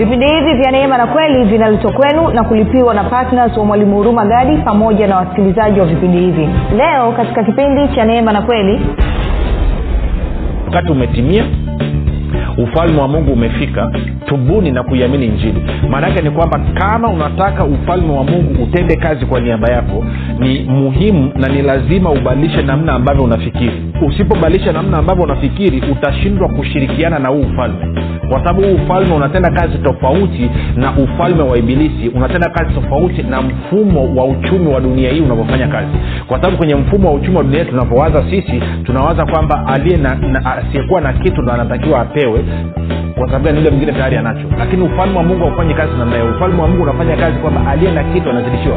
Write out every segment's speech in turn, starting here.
vipindi hivi vya neema na kweli vinaletwa kwenu na kulipiwa na ptns wa mwalimu huruma gadi pamoja na wasikilizaji wa vipindi hivi. Leo katika kipindi cha neema na kweli wakati umetimia ufalme wa mungu umefika tubuni na kuiamini injili. Maana yake ni kwamba kama unataka ufalme wa mungu utende kazi kwa niaba yako ni muhimu na ni lazima ubadilishe namna ambavyo unafikiri usipobadilisha namna ambavyo unafikiri utashindwa kushirikiana na huu ufalme. Kwa sababu huu ufalme unatenda kazi tofauti na ufalme wa ibilisi. Unatenda kazi tofauti na mfumo wa uchumi wa dunia hii unavyofanya kazi. Kwa sababu kwenye mfumo wa uchumi wa dunia hii tunapowaza sisi tunawaza kwamba aliye asiyekuwa na kitu ndo anatakiwa apewe. Kwa sababu gani? Yule mwingine tayari anacho. Lakini ufalme wa mungu haufanyi kazi namna hiyo. Ufalme wa mungu unafanya kazi kwamba aliye na kitu anazidishiwa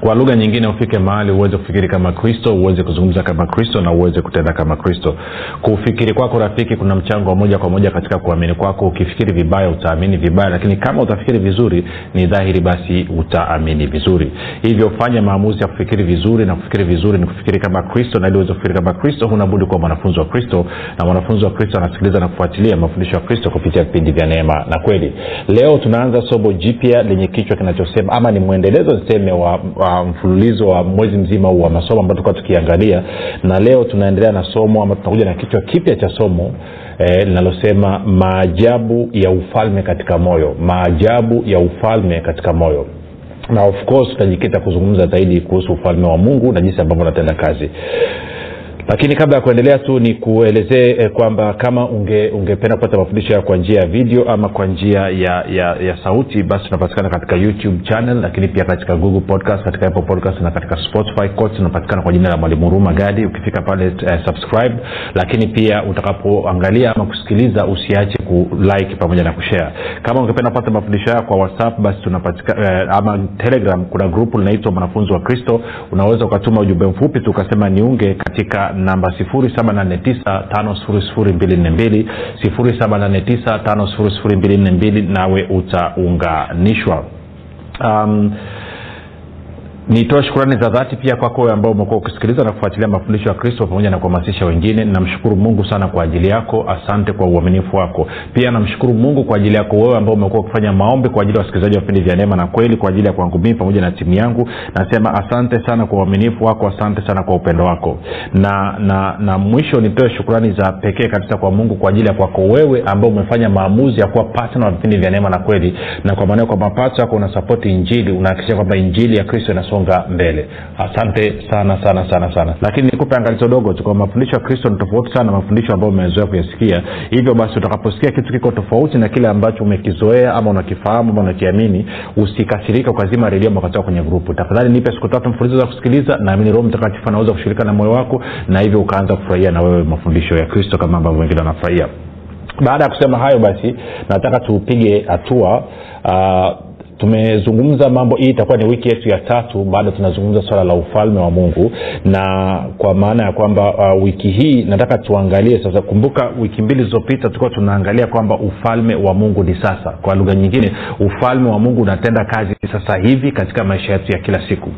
kwa lugha nyingine ufike mahali uweze kufikiri kama kristo uweze kuzungumza kama kristo na uweze kutenda kama kristo. Kufikiri kwako rafiki kuna mchango wa moja kwa moja katika kuamini kwako. Ukifikiri vibaya utaamini vibaya lakini kama utafikiri vizuri ni dhahiri basi utaamini vizuri. Hivyo fanya maamuzi ya kufikiri vizuri na kufikiri vizuri ni kufikiri kama kristo na ili uweze kufikiri kama kristo hunabudi kuwa mwanafunzi wa kristo na mwanafunzi wa kristo anasikiliza na kufuatilia mafundisho ya kristo kupitia vipindi vya neema na kweli. Leo tunaanza somo jipya lenye kichwa kinachosema ama ni mwendelezo niseme wa, wa mfululizo wa mwezi mzima wa masomo ambao tulikuwa tukiangalia na leo tunaendelea na somo ama tunakuja na kichwa kipya cha somo linalosema e, maajabu ya ufalme katika moyo maajabu ya ufalme katika moyo. Na of course tutajikita kuzungumza zaidi kuhusu ufalme wa mungu na jinsi ambavyo unatenda kazi lakini kabla ya kuendelea tu ni kuelezee eh, kwamba kama unge, ungependa kupata mafundisho kwa njia ya video ama kwa njia ya, ya, ya sauti basi tunapatikana katika youtube channel lakini pia katika google podcast katika apple podcast na katika spotify. Kote tunapatikana kwa jina la mwalimu huruma gadi. Ukifika pale eh, subscribe. Lakini pia utakapoangalia ama kusikiliza usiache kulike pamoja na kushare. Kama ungependa kupata mafundisho haya kwa whatsapp basi tunapatikana eh, ama telegram kuna grupu linaitwa mwanafunzi wa kristo. Unaweza ukatuma ujumbe mfupi tu ukasema niunge katika namba 7895242 7895242 nawe utaunganishwa. Um, nitoe shukurani za dhati pia kwako ambao umekuwa ukisikiliza na kufuatilia mafundisho ya kristo pamoja na kuhamasisha wengine. Namshukuru mungu sana kwa ajili yako. Asante kwa uaminifu wako. Pia namshukuru mungu kwa ajili yako wewe ambao umekuwa ukifanya maombi kwa ajili ya wasikilizaji wa vipindi vya neema na kweli kwa ajili ya kwangu mii pamoja na timu yangu. Nasema asante sana kwa uaminifu wako asante sana kwa upendo wako. Na na na mwisho nitoe shukurani za pekee kabisa kwa mungu kwa ajili ya kwako wewe ambao umefanya maamuzi ya kuwa wa vipindi vya neema na kweli. Na kwa maanao kwa mapato yako unasapoti injili unahakikisha kwamba injili ya kristo inasonga mbele. Asante sana sana sana sana. Lakini nikupe angalizo dogo kwa mafundisho ya kristo ni tofauti sana na mafundisho ambayo umezoea kuyasikia. Hivyo basi utakaposikia kitu kiko tofauti na kile ambacho umekizoea ama unakifahamu ama unakiamini usikasirika ukazima redio ama kwenye grupu. Tafadhali nipe siku tatu mfululizo za kusikiliza naamini roho mtakatifu anaweza kushirika na moyo wako na hivyo ukaanza kufurahia na wewe mafundisho ya kristo kama ambavyo wengine wanafurahia. Baada ya kusema hayo basi nataka tupige hatua uh, tumezungumza mambo hii itakuwa ni wiki yetu ya tatu bado tunazungumza swala la ufalme wa mungu. Na kwa maana ya kwamba uh, wiki hii nataka tuangalie sasa. Kumbuka wiki mbili zilizopita tulikuwa tunaangalia kwamba ufalme wa mungu ni sasa. Kwa lugha nyingine ufalme wa mungu unatenda kazi sasa hivi katika maisha yetu ya kila siku.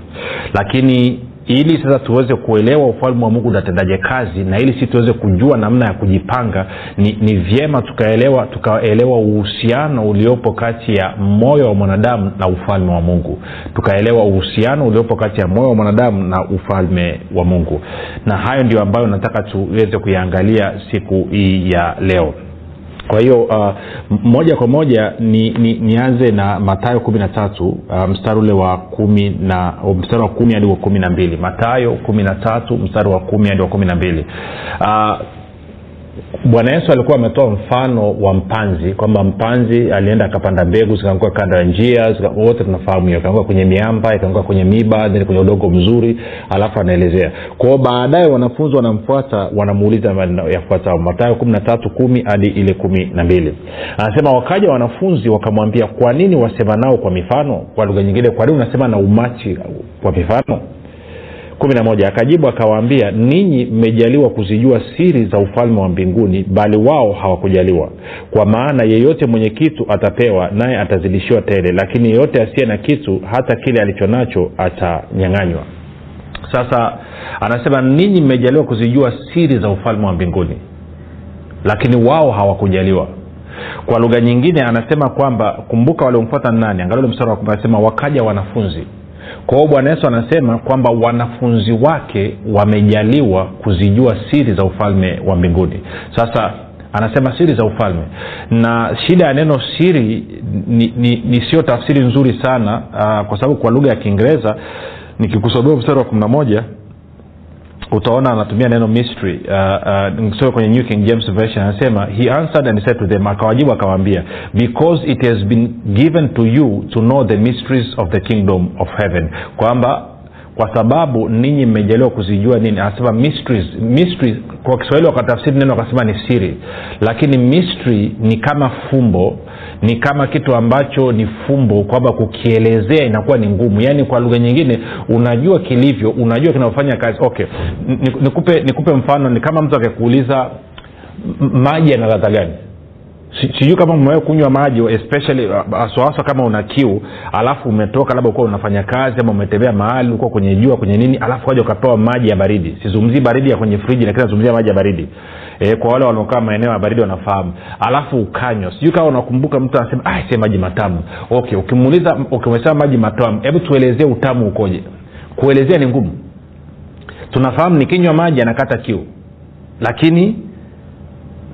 Lakini ili sasa tuweze kuelewa ufalme wa mungu unatendaje kazi na ili si tuweze kujua namna ya kujipanga ni, ni vyema tukaelewa tukaelewa uhusiano uliopo kati ya moyo wa mwanadamu na ufalme wa mungu. Tukaelewa uhusiano uliopo kati ya moyo wa mwanadamu na ufalme wa mungu. Na hayo ndio ambayo nataka tuweze kuyaangalia siku hii ya leo kwa hiyo uh, moja kwa moja ni, ni, nianze na matayo kumi na tatu uh, mstari ule wa kumi na mstari wa kumi hadi wa kumi na mbili. Matayo kumi na tatu mstari wa kumi hadi wa kumi na mbili. Uh, bwana yesu alikuwa ametoa mfano wa mpanzi kwamba mpanzi alienda akapanda mbegu zikaanguka kando ya njia wote tunafahamu hiyo ikaanguka kwenye miamba ikaanguka kwenye miba then kwenye udongo mzuri alafu anaelezea. Kwao baadaye wanafunzi wanamfuata wanamuuliza yafuatao matayo kumi na tatu kumi hadi ile kumi na mbili. Anasema wakaja wanafunzi wakamwambia kwa nini wasema nao kwa mifano? Kwa lugha nyingine kwa nini unasema na umati kwa mifano kumi na moja. Akajibu akawaambia ninyi mmejaliwa kuzijua siri za ufalme wa mbinguni bali wao hawakujaliwa. Kwa maana yeyote mwenye kitu atapewa naye atazidishiwa tele lakini yeyote asiye na kitu hata kile alicho nacho atanyang'anywa. Sasa anasema ninyi mmejaliwa kuzijua siri za ufalme wa mbinguni lakini wao hawakujaliwa. Kwa lugha nyingine anasema kwamba kumbuka waliomfuata nani? Angalia mstari anasema wakaja wanafunzi kwa hiyo bwana yesu anasema kwamba wanafunzi wake wamejaliwa kuzijua siri za ufalme wa mbinguni. Sasa anasema siri za ufalme. Na shida ya neno siri ni, ni, ni sio tafsiri nzuri sana uh, kwa sababu kwa lugha ya kiingereza nikikusomea mstari wa kumi na moja utaona anatumia neno mystery uh, uh, kwenye new king james version anasema he answered and said to them akawajibu akawaambia because it has been given to you to know the mysteries of the kingdom of heaven. Kwamba kwa sababu ninyi mmejaliwa kuzijua nini? Anasema mysteries mystery kwa kiswahili wakatafsiri neno wakasema ni siri. Lakini mystery ni kama fumbo ni kama kitu ambacho ni fumbo kwamba kukielezea inakuwa ni ngumu. Yaani kwa lugha nyingine unajua kilivyo unajua kinavyofanya kazi. Okay nikupe nikupe mfano ni kama mtu akikuuliza maji yana ladha gani? Sijui kama umewahi kunywa maji especially haswahaswa kama una kiu alafu umetoka labda ukuwa unafanya kazi ama umetembea mahali ukuwa kwenye jua kwenye nini alafu kaja ukapewa maji ya baridi. Sizungumzii baridi ya kwenye friji lakini nazungumzia maji ya baridi e, kwa wale wanaokaa maeneo ya baridi wanafahamu. Alafu ukanywa. Sijui kama unakumbuka mtu anasema ah, sie maji matamu. Okay ukimuuliza ukimesema maji matamu hebu tuelezee utamu ukoje. Kuelezea ni ngumu. Tunafahamu nikinywa maji anakata kiu. Lakini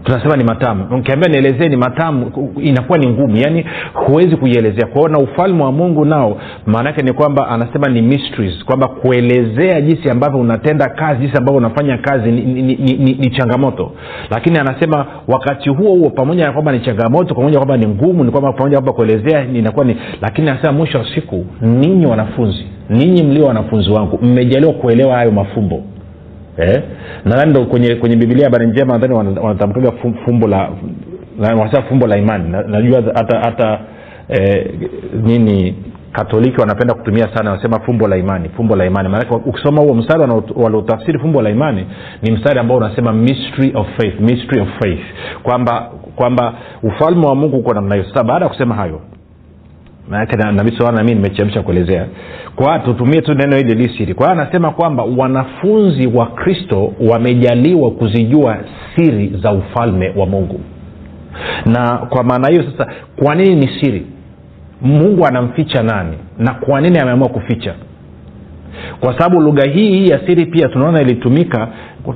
tunasema ni matamu. Ukiambia nielezee ni matamu inakuwa ni ngumu. Yaani huwezi kuielezea. Kwao na ufalme wa mungu nao maana yake ni kwamba anasema ni mysteries. Kwamba kuelezea jinsi ambavyo unatenda kazi jinsi ambavyo unafanya kazi ni, ni, ni, ni, ni changamoto. Lakini anasema wakati huo huo pamoja na kwamba ni changamoto pamoja kwamba ni ngumu ni kwamba pamoja kwamba kuelezea inakuwa ni lakini anasema mwisho wa siku ninyi wanafunzi ninyi mlio wanafunzi wangu mmejaliwa kuelewa hayo mafumbo eh? nadhani ndo kwenye kwenye bibilia habari njema nadhani wanatamkaga fumbo la wanasema fumbo la imani. Najua hata hata eh, nini katoliki wanapenda kutumia sana wanasema fumbo la imani fumbo la imani. Maanake ukisoma huo mstari waliotafsiri fumbo la imani ni mstari ambao unasema mystery of faith mystery of faith. Kwamba kwamba ufalme wa mungu uko namna hiyo. Sasa baada ya kusema hayo nabii nami nimechemsha kuelezea. Kwa tutumie tu neno hili lisiri kwa hiyo anasema kwamba wanafunzi wa kristo wamejaliwa kuzijua siri za ufalme wa mungu. Na kwa maana hiyo sasa kwa nini ni siri? Mungu anamficha nani? Na kwa nini ameamua kuficha? Kwa sababu lugha hii hii ya siri pia tunaona ilitumika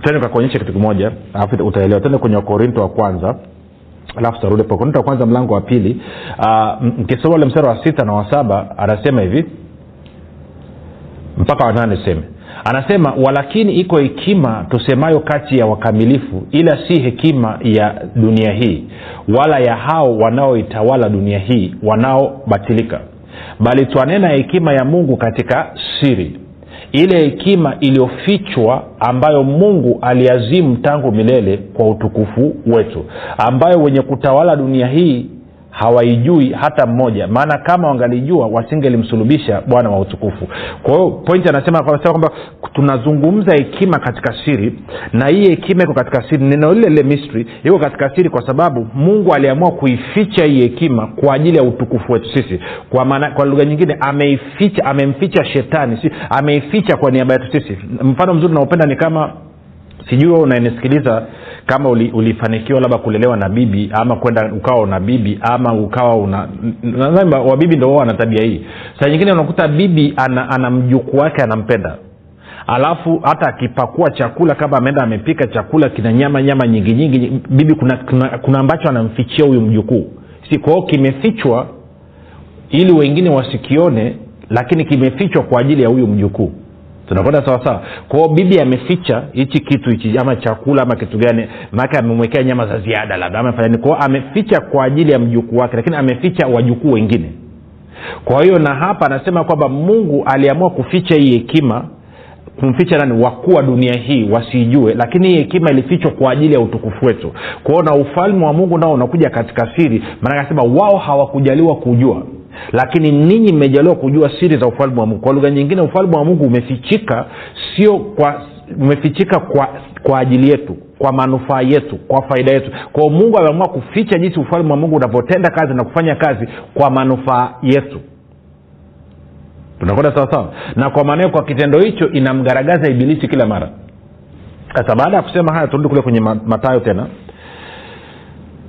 tende kakuonyesha kitu kimoja alafu utaelewa. Tende kwenye wakorinto wa kwanza alafu tarudi pokorinto wa kwanza mlango wa pili? Uh, mkisoma ule mstari wa sita na wa saba anasema hivi mpaka wanane seme anasema walakini iko hekima tusemayo kati ya wakamilifu ila si hekima ya dunia hii wala ya hao wanaoitawala dunia hii wanaobatilika. Bali twanena hekima ya mungu katika siri ile hekima iliyofichwa ambayo mungu aliazimu tangu milele kwa utukufu wetu ambayo wenye kutawala dunia hii hawaijui hata mmoja. Maana kama wangalijua wasingelimsulubisha bwana wa utukufu. Kwa hiyo pointi anasema kwamba tunazungumza hekima katika siri na hii hekima iko katika siri. Neno lile lile mystery iko katika siri kwa sababu mungu aliamua kuificha hii hekima kwa ajili ya utukufu wetu sisi. Kwa mana, kwa lugha nyingine ameificha amemficha shetani si? Ameificha kwa niaba yetu sisi. Mfano mzuri naupenda ni kama sijui wewe unanisikiliza kama uli, ulifanikiwa labda kulelewa na bibi ama kwenda ukawa una bibi ama ukawa una nadhani wabibi ndo wana tabia hii. Saa nyingine unakuta bibi ana, ana mjukuu wake anampenda. Alafu hata akipakua chakula kama ameenda amepika chakula kina nyama nyama nyingi nyingi bibi kuna, kuna, kuna ambacho anamfichia huyu mjukuu. Si kwao kimefichwa ili wengine wasikione lakini kimefichwa kwa ajili ya huyu mjukuu tunakwenda sawasawa kwao bibi ameficha hichi kitu hichi ama chakula ama kitu gani maake amemwekea nyama za ziada labda amefanya kwao ameficha kwa ajili ya mjukuu wake lakini ameficha wajukuu wengine. Kwa hiyo na hapa anasema kwamba mungu aliamua kuficha hii hekima kumficha nani? Wakuu wa dunia hii wasiijue lakini hii hekima ilifichwa kwa ajili ya utukufu wetu. Kwao na ufalme wa mungu nao unakuja katika siri maanake anasema wao hawakujaliwa kujua lakini ninyi mmejaliwa kujua siri za ufalme wa mungu. Kwa lugha nyingine ufalme wa mungu umefichika sio kwa umefichika kwa kwa ajili yetu kwa manufaa yetu kwa faida yetu. Kwao mungu ameamua kuficha jinsi ufalme wa mungu unavyotenda kazi na kufanya kazi kwa manufaa yetu. Tunakwenda sawasawa na kwa maanao kwa kitendo hicho inamgaragaza ibilisi kila mara. Sasa baada ya kusema haya turudi kule kwenye matayo tena.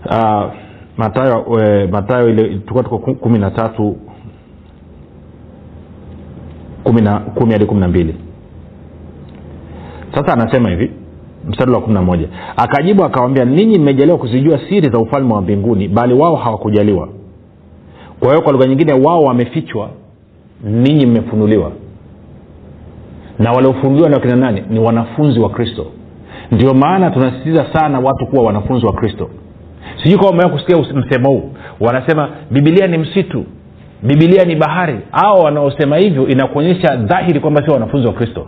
Uh, matayo e, matayo ile tulikuwa tuko kumi na tatu kumi hadi kumi na mbili. Sasa anasema hivi mstari wa kumi na moja. Akajibu akawambia ninyi mmejaliwa kuzijua siri za ufalme wa mbinguni bali wao hawakujaliwa. Kwa hiyo kwa lugha nyingine wao wamefichwa ninyi mmefunuliwa. Na waliofunuliwa ni wakina nani? Ni wanafunzi wa kristo. Ndio maana tunasisitiza sana watu kuwa wanafunzi wa kristo sijui kama umewea kusikia msemo huu. Wanasema bibilia ni msitu bibilia ni bahari. Au wanaosema hivyo inakuonyesha dhahiri kwamba sio wanafunzi wa kristo.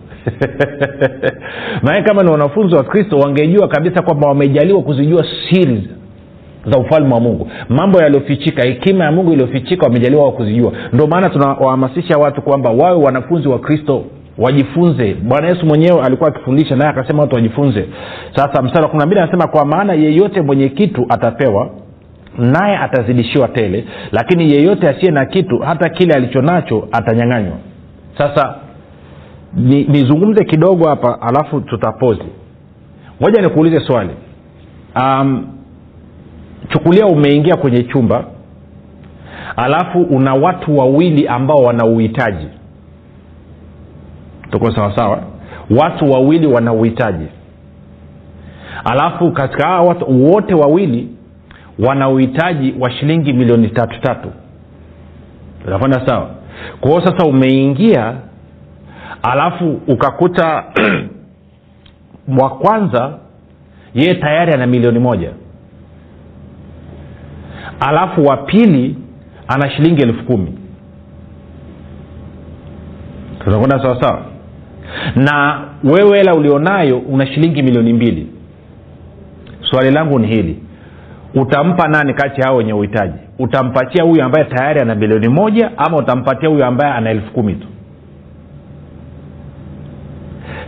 Maanake kama ni wanafunzi wa kristo wangejua kabisa kwamba wamejaliwa kuzijua siri za ufalme wa mungu. Mambo yaliyofichika hekima ya mungu iliyofichika wamejaliwa wa kuzijua. Ndio maana tunawahamasisha watu kwamba wawe wanafunzi wa kristo wajifunze. Bwana yesu mwenyewe alikuwa akifundisha naye akasema watu wajifunze. Sasa mstari wa kumi na anasema kwa maana yeyote mwenye kitu atapewa naye atazidishiwa tele lakini yeyote asiye na kitu hata kile alicho nacho atanyang'anywa. Sasa nizungumze ni kidogo hapa alafu tutapozi. Moja nikuulize swali. Um, chukulia umeingia kwenye chumba alafu una watu wawili ambao wana uhitaji tuko sawasawa watu wawili wana uhitaji alafu katika hawa watu wote wawili wana uhitaji wa shilingi milioni tatu tatu. Unakwenda sawa? Kwa hiyo sasa umeingia alafu ukakuta wa kwanza yeye tayari ana milioni moja. Alafu wa pili ana shilingi elfu kumi. Tunakwenda sawasawa na wewe hela ulionayo una shilingi milioni mbili. Swali langu ni hili. Utampa nani kati hao wenye uhitaji? Utampatia huyu ambaye tayari ana milioni moja ama utampatia huyu ambaye ana elfu kumi tu?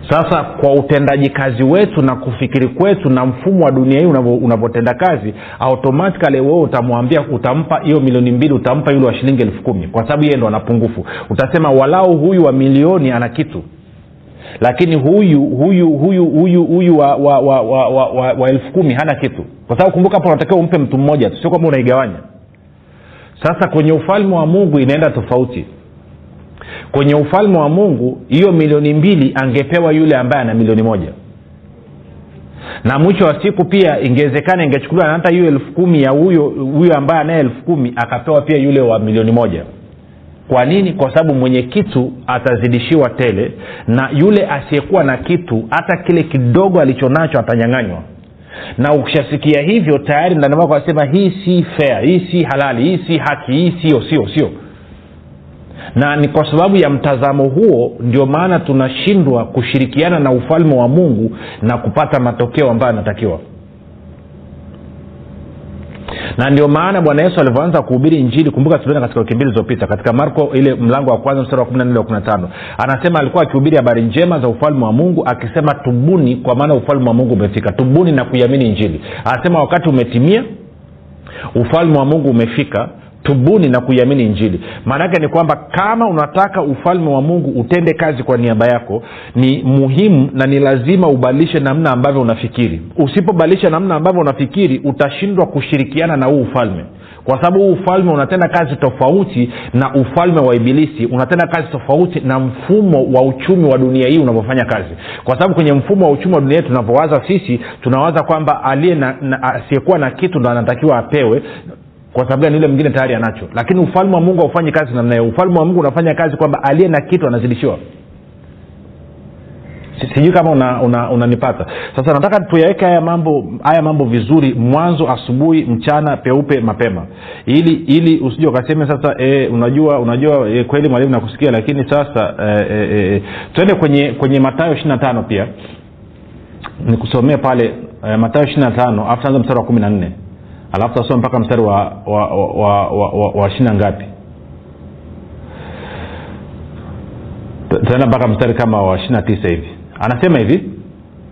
Sasa kwa utendaji kazi wetu na kufikiri kwetu na mfumo wa dunia hii unavyotenda kazi automatikali wewe utamwambia utampa hiyo milioni mbili utampa yule wa shilingi elfu kumi. Kwa sababu yeye ndo ana pungufu. Utasema walau huyu wa milioni ana kitu lakini huyu huyu huyu huyu huyu wa, wa, wa, wa, wa, wa, wa elfu kumi hana kitu. Kwa sababu kumbuka hapo unatakiwa umpe mtu mmoja tu sio kwamba unaigawanya. Sasa kwenye ufalme wa mungu inaenda tofauti. Kwenye ufalme wa mungu hiyo milioni mbili angepewa yule ambaye ana milioni moja. Na mwisho wa siku pia ingewezekana ingechukuliwa hata hiyo elfu kumi ya huyo huyo ambaye anaye elfu kumi akapewa pia yule wa milioni moja kwa nini? Kwa sababu mwenye kitu atazidishiwa tele na yule asiyekuwa na kitu hata kile kidogo alichonacho atanyang'anywa. Na ukishasikia hivyo tayari ndani mwako anasema hii si fair hii si halali hii si haki hii sio sio sio. Na ni kwa sababu ya mtazamo huo ndio maana tunashindwa kushirikiana na ufalme wa mungu na kupata matokeo ambayo yanatakiwa na ndio maana bwana yesu alivyoanza kuhubiri injili kumbuka tuliona katika wiki mbili zilizopita katika marko ile mlango wa kwanza mstari wa kumi na nne wa kumi na tano anasema alikuwa akihubiri habari njema za ufalme wa mungu akisema tubuni kwa maana ufalme wa mungu umefika. Tubuni na kuiamini injili. Anasema wakati umetimia ufalme wa mungu umefika tubuni na kuiamini injili. Maanaake ni kwamba kama unataka ufalme wa mungu utende kazi kwa niaba yako ni muhimu na ni lazima ubadilishe namna ambavyo unafikiri. Usipobadilisha namna ambavyo unafikiri utashindwa kushirikiana na huu ufalme. Kwa sababu huu ufalme unatenda kazi tofauti na ufalme wa ibilisi unatenda kazi tofauti na mfumo wa uchumi wa dunia hii unavyofanya kazi. Kwa sababu kwenye mfumo wa uchumi wa dunia hii tunavyowaza sisi tunawaza kwamba aliye asiyekuwa na kitu ndo anatakiwa apewe kwa sababu gani? Yule mwingine tayari anacho. Lakini ufalme wa mungu haufanyi kazi namna hiyo. Ufalme wa mungu unafanya kazi kwamba aliye na kitu anazidishiwa. Sijui kama unanipata una, una sasa nataka tuyaweke haya mambo haya mambo vizuri mwanzo asubuhi mchana peupe mapema. Ili ili usije ukaseme sasa e, unajua unajua e, kweli mwalimu nakusikia lakini sasa e, e, e, tuende kwenye kwenye matayo ishiri na tano pia. Nikusomee pale e, matayo ishiri na tano alafu taanza mstari wa kumi na nne alafu tasoma mpaka mstari wa wa wa, wa, wa, wa, wa shina ngapi? Tena mpaka mstari kama wa ishiri na tisa hivi. Anasema hivi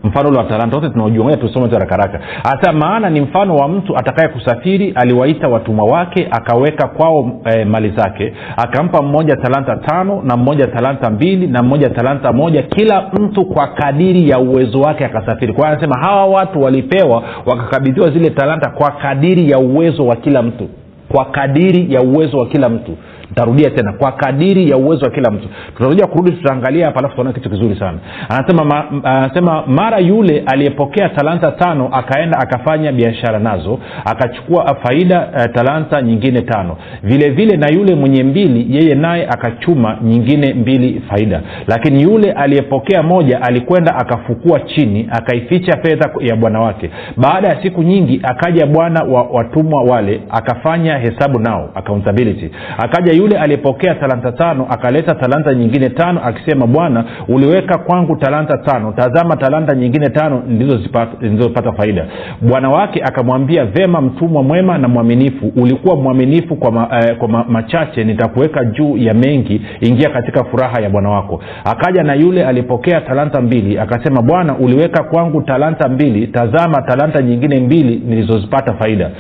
mfano ule wa talanta wote tunaojua moja tusome tu haraka haraka. Hasa maana ni mfano wa mtu atakaye kusafiri aliwaita watumwa wake akaweka kwao e, mali zake akampa mmoja talanta tano na mmoja talanta mbili na mmoja talanta moja kila mtu kwa kadiri ya uwezo wake akasafiri. Kwa anasema hawa watu walipewa wakakabidhiwa zile talanta kwa kadiri ya uwezo wa kila mtu. Kwa kadiri ya uwezo wa kila mtu ntarudia tena kwa kadiri ya uwezo wa kila mtu. Tutakuja kurudi tutaangalia hapa alafu tutaona kitu kizuri sana. Anasema ma, anasema mara yule aliyepokea talanta tano akaenda akafanya biashara nazo akachukua faida uh, talanta nyingine tano. Vile vile na yule mwenye mbili yeye naye akachuma nyingine mbili faida. Lakini yule aliyepokea moja alikwenda akafukua chini akaificha fedha ya bwana wake. Baada ya siku nyingi akaja bwana wa watumwa wale akafanya hesabu nao accountability. Akaja yule aliyepokea talanta tano akaleta talanta nyingine tano akisema bwana uliweka kwangu talanta tano. Tazama talanta nyingine tano ndizozipata faida. Bwana wake akamwambia vema mtumwa mwema na mwaminifu. Ulikuwa mwaminifu kwa, ma, eh, kwa ma, machache. Nitakuweka juu ya mengi. Ingia katika furaha ya bwana wako. Akaja na yule alipokea talanta mbili akasema bwana uliweka kwangu talanta mbili. Tazama talanta nyingine mbili nilizozipata faida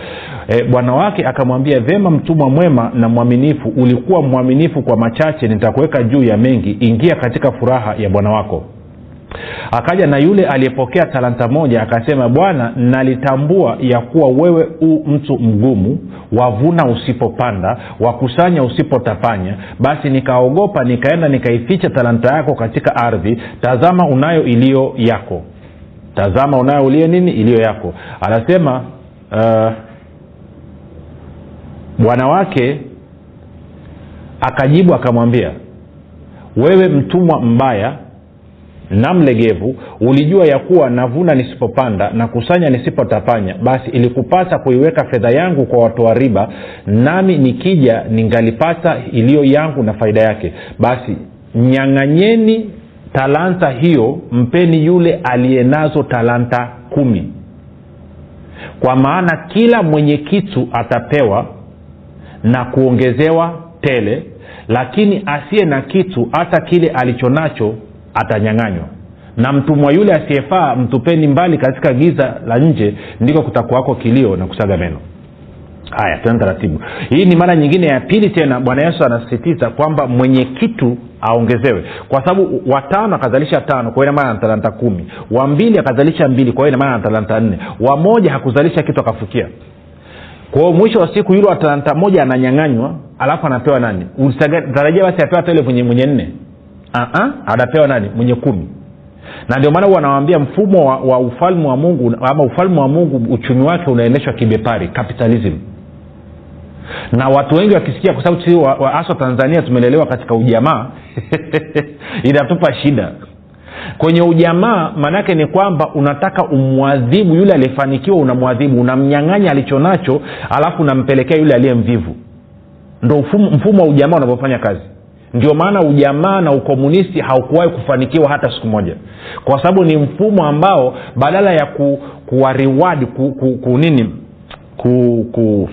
e, bwana wake akamwambia vema mtumwa mwema na mwaminifu ulikuwa mwaminifu kwa machache nitakuweka juu ya mengi. Ingia katika furaha ya bwana wako. Akaja na yule aliyepokea talanta moja akasema bwana nalitambua ya kuwa wewe u mtu mgumu wavuna usipopanda wakusanya usipotapanya basi nikaogopa nikaenda nikaificha talanta yako katika ardhi. Tazama unayo iliyo yako. Tazama unayo uliye nini? Iliyo yako. Anasema uh, bwana wake akajibu akamwambia wewe mtumwa mbaya na mlegevu ulijua ya kuwa navuna nisipopanda na kusanya nisipotapanya basi ilikupasa kuiweka fedha yangu kwa watoa riba nami nikija ningalipata iliyo yangu na faida yake. Basi nyang'anyeni talanta hiyo mpeni yule aliyenazo talanta kumi. Kwa maana kila mwenye kitu atapewa na kuongezewa tele lakini asiye na kitu hata kile alichonacho atanyang'anywa. Na mtumwa yule asiyefaa mtupeni mbali katika giza la nje ndiko kutakuwako kilio na kusaga meno. Haya tena taratibu. Hii ni mara nyingine ya pili tena bwana yesu anasisitiza kwamba mwenye kitu aongezewe. Kwa sababu watano akazalisha tano kwa hiyo na talanta kumi. Wa mbili akazalisha mbili kwa hiyo inamaana na talanta nne. Wa moja hakuzalisha kitu akafukia kwa hiyo mwisho wa siku yule wa talanta moja ananyang'anywa alafu anapewa nani? Tarajia basi apewa hata yule mwenye nne. Uh-uh, anapewa nani? Mwenye kumi. Na ndio maana huwa anawambia mfumo wa, wa ufalme wa mungu ama ufalme wa mungu uchumi wake unaendeshwa kibepari capitalism. Na watu wengi wakisikia kwa sababu haswa tanzania tumelelewa katika ujamaa inatupa shida kwenye ujamaa maanaake ni kwamba unataka umwadhibu yule aliyefanikiwa unamwadhibu unamnyang'anya alichonacho alafu unampelekea yule aliye mvivu. Ndo mfumo, wa ujamaa unavyofanya kazi. Ndio maana ujamaa na ukomunisti haukuwahi kufanikiwa hata siku moja. Kwa sababu ni mfumo ambao badala ya ku, kuwariwadi ku, ku, ku nini? Ku, ku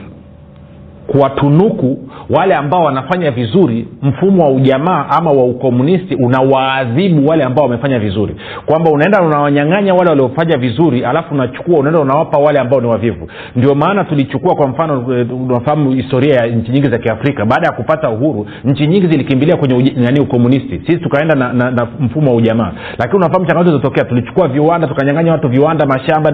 kuwatunuku wale ambao wanafanya vizuri mfumo wa ujamaa ama wa ukomunisti unawaadhibu wale ambao wamefanya vizuri. Kwamba unaenda unawanyang'anya wale waliofanya vizuri alafu unachukua unaenda unawapa wale ambao ni wavivu. Ndio maana tulichukua kwa mfano eh, unafahamu historia ya nchi nyingi za kiafrika. Baada ya kupata uhuru nchi nyingi zilikimbilia kwenye nani ukomunisti. Sisi tukaenda na, na, na mfumo wa ujamaa. Lakini unafahamu changamoto zilizotokea. Tulichukua viwanda tukanyang'anya watu viwanda mashamba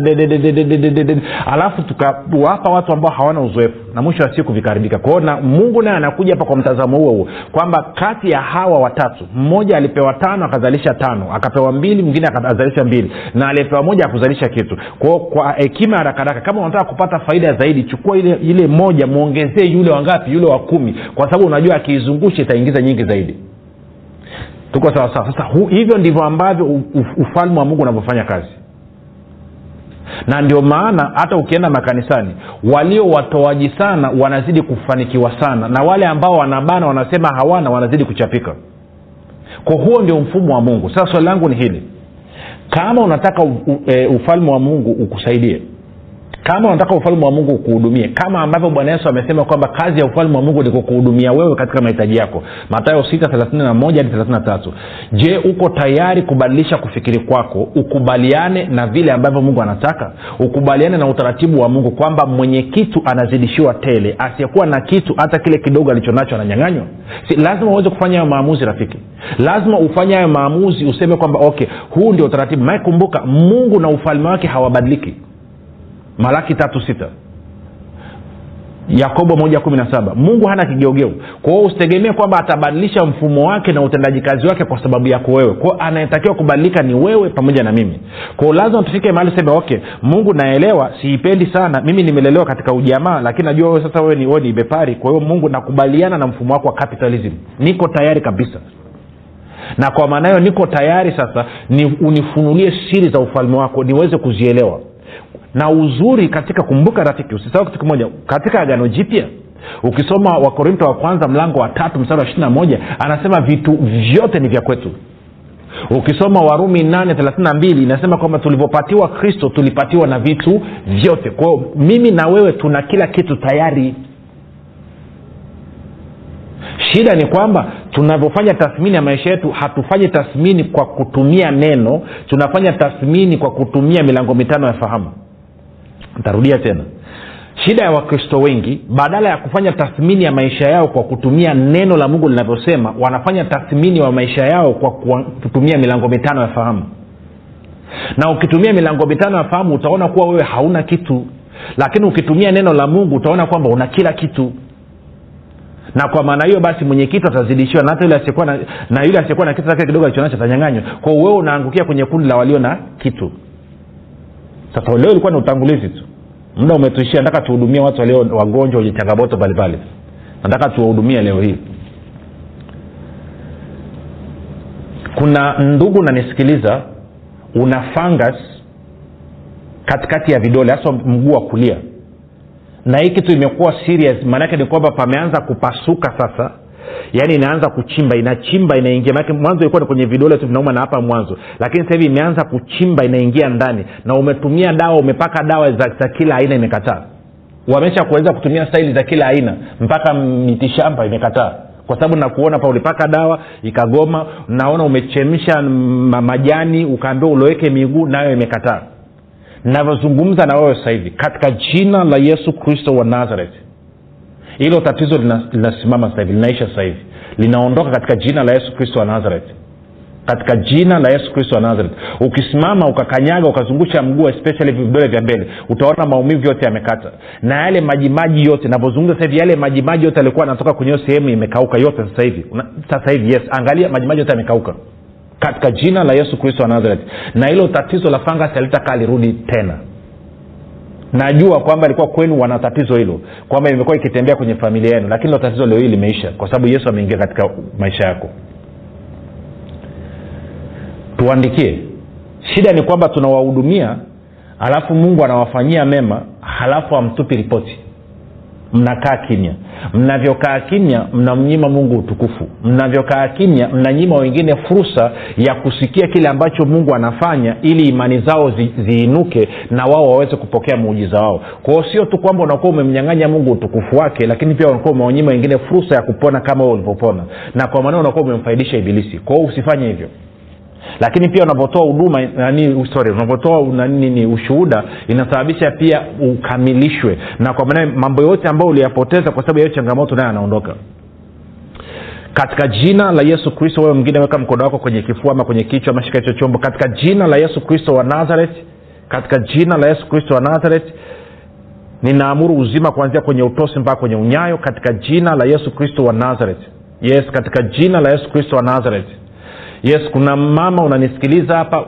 alafu tukawapa watu ambao hawana uzoefu. Na mwisho wa siku vikaharibika kwao mungu naye anakuja hapa kwa mtazamo huo huo kwamba kati ya hawa watatu mmoja alipewa tano akazalisha tano akapewa mbili mwingine akazalisha mbili na aliyepewa moja akuzalisha kitu. Kwao kwa hekima ya rakaraka kama unataka kupata faida zaidi chukua ile ile moja mwongezee yule wangapi yule wa kumi kwa sababu unajua akiizungusha itaingiza nyingi zaidi. Tuko sawasawa sasa hu, hivyo ndivyo ambavyo ufalme wa mungu unavyofanya kazi na ndio maana hata ukienda makanisani walio watoaji sana wanazidi kufanikiwa sana na wale ambao wanabana wanasema hawana wanazidi kuchapika. Kwa huo ndio mfumo wa mungu. Sasa swali langu ni hili. Kama unataka u, u, e, ufalme wa mungu ukusaidie kama unataka ufalme wa mungu ukuhudumie kama ambavyo bwana yesu amesema kwamba kazi ya ufalme wa mungu ni kukuhudumia wewe katika mahitaji yako. Matayo 6 hadi 33 je uko tayari kubadilisha kufikiri kwako ukubaliane na vile ambavyo mungu anataka? Ukubaliane na utaratibu wa mungu kwamba mwenye kitu anazidishiwa tele asiyekuwa na kitu hata kile kidogo alichonacho ananyang'anywa? Si lazima uweze kufanya hayo maamuzi rafiki. Lazima ufanye hayo maamuzi useme kwamba okay huu ndio utaratibu. Mae kumbuka mungu na ufalme wake hawabadiliki malaki tatu sita. Yakobo moja kumi na saba. Mungu hana kigeugeu. Kwa usitegemee kwamba atabadilisha mfumo wake na utendaji kazi wake kwa sababu yako wewe. Kwao anayetakiwa kubadilika ni wewe pamoja na mimi. Kwao lazima tufike mahali seme okay mungu naelewa siipendi sana mimi nimelelewa katika ujamaa lakini najua wewe sasa wewe ni, wewe ni bepari kwa hiyo mungu nakubaliana na mfumo wako wa capitalism. Niko tayari kabisa. Na kwa maana hiyo niko tayari sasa ni unifunulie siri za ufalme wako niweze kuzielewa na uzuri katika kumbuka rafiki. Usisahau kitu kimoja katika agano jipya ukisoma wakorinto wa kwanza mlango wa tatu mstari wa ishirina moja anasema vitu vyote ni vya kwetu. Ukisoma warumi 832 inasema kwamba tulivyopatiwa kristo tulipatiwa na vitu vyote. Kwao mimi na wewe tuna kila kitu tayari. Shida ni kwamba tunavyofanya tathmini ya maisha yetu hatufanyi tathmini kwa kutumia neno tunafanya tathmini kwa kutumia milango mitano ya fahamu ntarudia tena. Shida ya wakristo wengi badala ya kufanya tathmini ya maisha yao kwa kutumia neno la mungu linavyosema wanafanya tathmini wa maisha yao kwa kutumia milango mitano ya fahamu. Na ukitumia milango mitano ya fahamu utaona kuwa wewe hauna kitu. Lakini ukitumia neno la mungu utaona kwamba una kila kitu. Na kwa maana hiyo basi mwenyekiti atazidishiwa na hata yule asiyekuwa na, na yule asiyekuwa na kitu chake kidogo alichonacho atanyanganywa. Kwao wewe unaangukia kwenye kundi la walio na kitu sasa leo ilikuwa ni utangulizi tu. Muda umetuishia nataka tuhudumie watu walio wagonjwa wenye changamoto mbalimbali. Nataka tuwahudumie leo hii. Kuna ndugu nanisikiliza una fangas katikati ya vidole hasa mguu wa kulia. Na hii kitu imekuwa serious maanake ni kwamba pameanza kupasuka sasa yaani inaanza kuchimba inachimba inaingia. Maanake mwanzo ilikuwa ni kwenye vidole tu vinauma na hapa mwanzo. Lakini sasa hivi imeanza kuchimba inaingia ndani. Na umetumia dawa umepaka dawa za, za kila aina imekataa. Wamesha kuweza kutumia staili za kila aina mpaka mitishamba imekataa. Kwa sababu nakuona pa ulipaka dawa ikagoma naona umechemsha majani ukaambiwa uloweke miguu nayo imekataa. Navyozungumza na wewe sasa hivi katika jina la yesu kristo wa nazareth hilo tatizo linasimama sasa hivi linaisha sasa hivi. Linaondoka katika jina la yesu kristo wa nazareth. Katika jina la yesu kristo wa nazareth. Ukisimama ukakanyaga ukazungusha mguu especially vidole vya mbele utaona maumivu yote yamekata. Na yale majimaji yote navyozungumza sasa hivi yale majimaji yote alikuwa anatoka kwenye sehemu imekauka yote sasa hivi. Sasa hivi yes angalia majimaji yote yamekauka. Katika jina la yesu kristo wa nazareth. Na hilo tatizo la fangasi alitakaa lirudi tena najua kwamba ilikuwa kwenu wana tatizo hilo kwamba imekuwa ikitembea kwenye familia yenu lakini lo tatizo leo hii limeisha kwa sababu yesu ameingia katika maisha yako. Tuandikie. Shida ni kwamba tunawahudumia halafu mungu anawafanyia mema halafu amtupi ripoti mnakaa kimya. Mnavyokaa kimya mnamnyima mungu utukufu. Mnavyokaa kimya mnanyima wengine fursa ya kusikia kile ambacho mungu anafanya ili imani zao zi, ziinuke na wao waweze kupokea muujiza wao. Kwao sio tu kwamba unakuwa umemnyang'anya mungu utukufu wake lakini pia unakuwa umewanyima wengine fursa ya kupona kama wewe ulivyopona. Na kwa maana unakuwa umemfaidisha ibilisi. Kwao usifanye hivyo lakini pia unapotoa huduma nani sorry unapotoa nini ushuhuda inasababisha pia ukamilishwe. Na kwa maana mambo yote ambayo uliyapoteza kwa sababu ya hiyo changamoto nayo anaondoka katika jina la yesu kristo wewe mwingine weka mkono wako kwenye kifua ama kwenye kichwa ama hicho chombo. Katika jina la yesu kristo wa nazareth katika jina la yesu kristo wa nazareth ninaamuru uzima kuanzia kwenye utosi mpaka kwenye unyayo katika jina la yesu kristo wa nazareth. Yes katika jina la yesu kristo wa nazareth yes kuna mama unanisikiliza hapa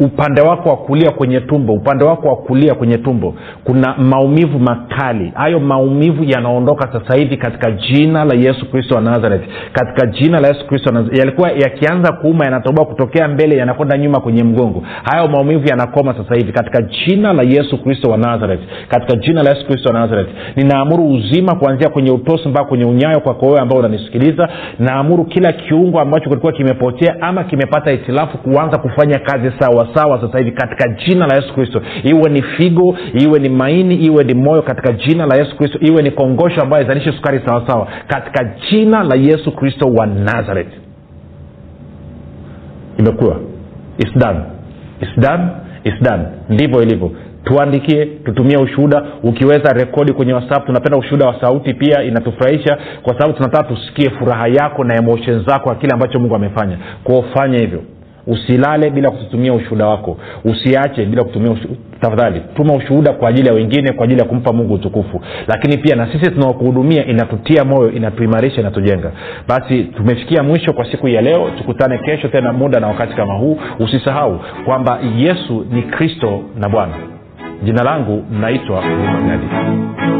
upande wako wa kulia kwenye tumbo upande wako wa kulia kwenye tumbo kuna maumivu makali. Hayo maumivu yanaondoka sasa hivi katika jina la yesu kristo wa nazareth. Katika jina la yesu kristo yalikuwa yakianza kuuma yanatoboa kutokea mbele yanakwenda nyuma kwenye mgongo. Hayo maumivu yanakoma sasa hivi katika jina la yesu kristo wa nazareth. Katika jina la yesu kristo wa nazareth. Ninaamuru uzima kuanzia kwenye utosi mpaka kwenye unyayo kwako wewe ambao unanisikiliza. Naamuru kila kiungo ambacho kilikuwa kimepotea ama kimepata hitilafu kuanza kufanya kazi sawa sawa sasa hivi katika jina la yesu kristo. Iwe ni figo iwe ni maini iwe ni moyo katika jina la yesu kristo. Iwe ni kongosho ambayo izalishe sukari sawasawa katika jina la yesu kristo wa nazareth. Imekuwa. Done. ndivyo ilivyo. Tuandikie tutumie ushuhuda. Ukiweza rekodi kwenye whatsapp tunapenda ushuhuda wa sauti pia inatufurahisha. Kwa sababu tunataka tusikie furaha yako na emotion zako wa kile ambacho mungu amefanya. Kwao fanya hivyo usilale bila kututumia ushuhuda wako. Usiache bila kutumia tafadhali tuma ushuhuda kwa ajili ya wengine kwa ajili ya kumpa mungu utukufu. Lakini pia na sisi tunaokuhudumia inatutia moyo inatuimarisha inatujenga. Basi tumefikia mwisho kwa siku ya leo. Tukutane kesho tena muda na wakati kama huu. Usisahau kwamba yesu ni kristo na bwana. Jina langu naitwa hurumagadi ee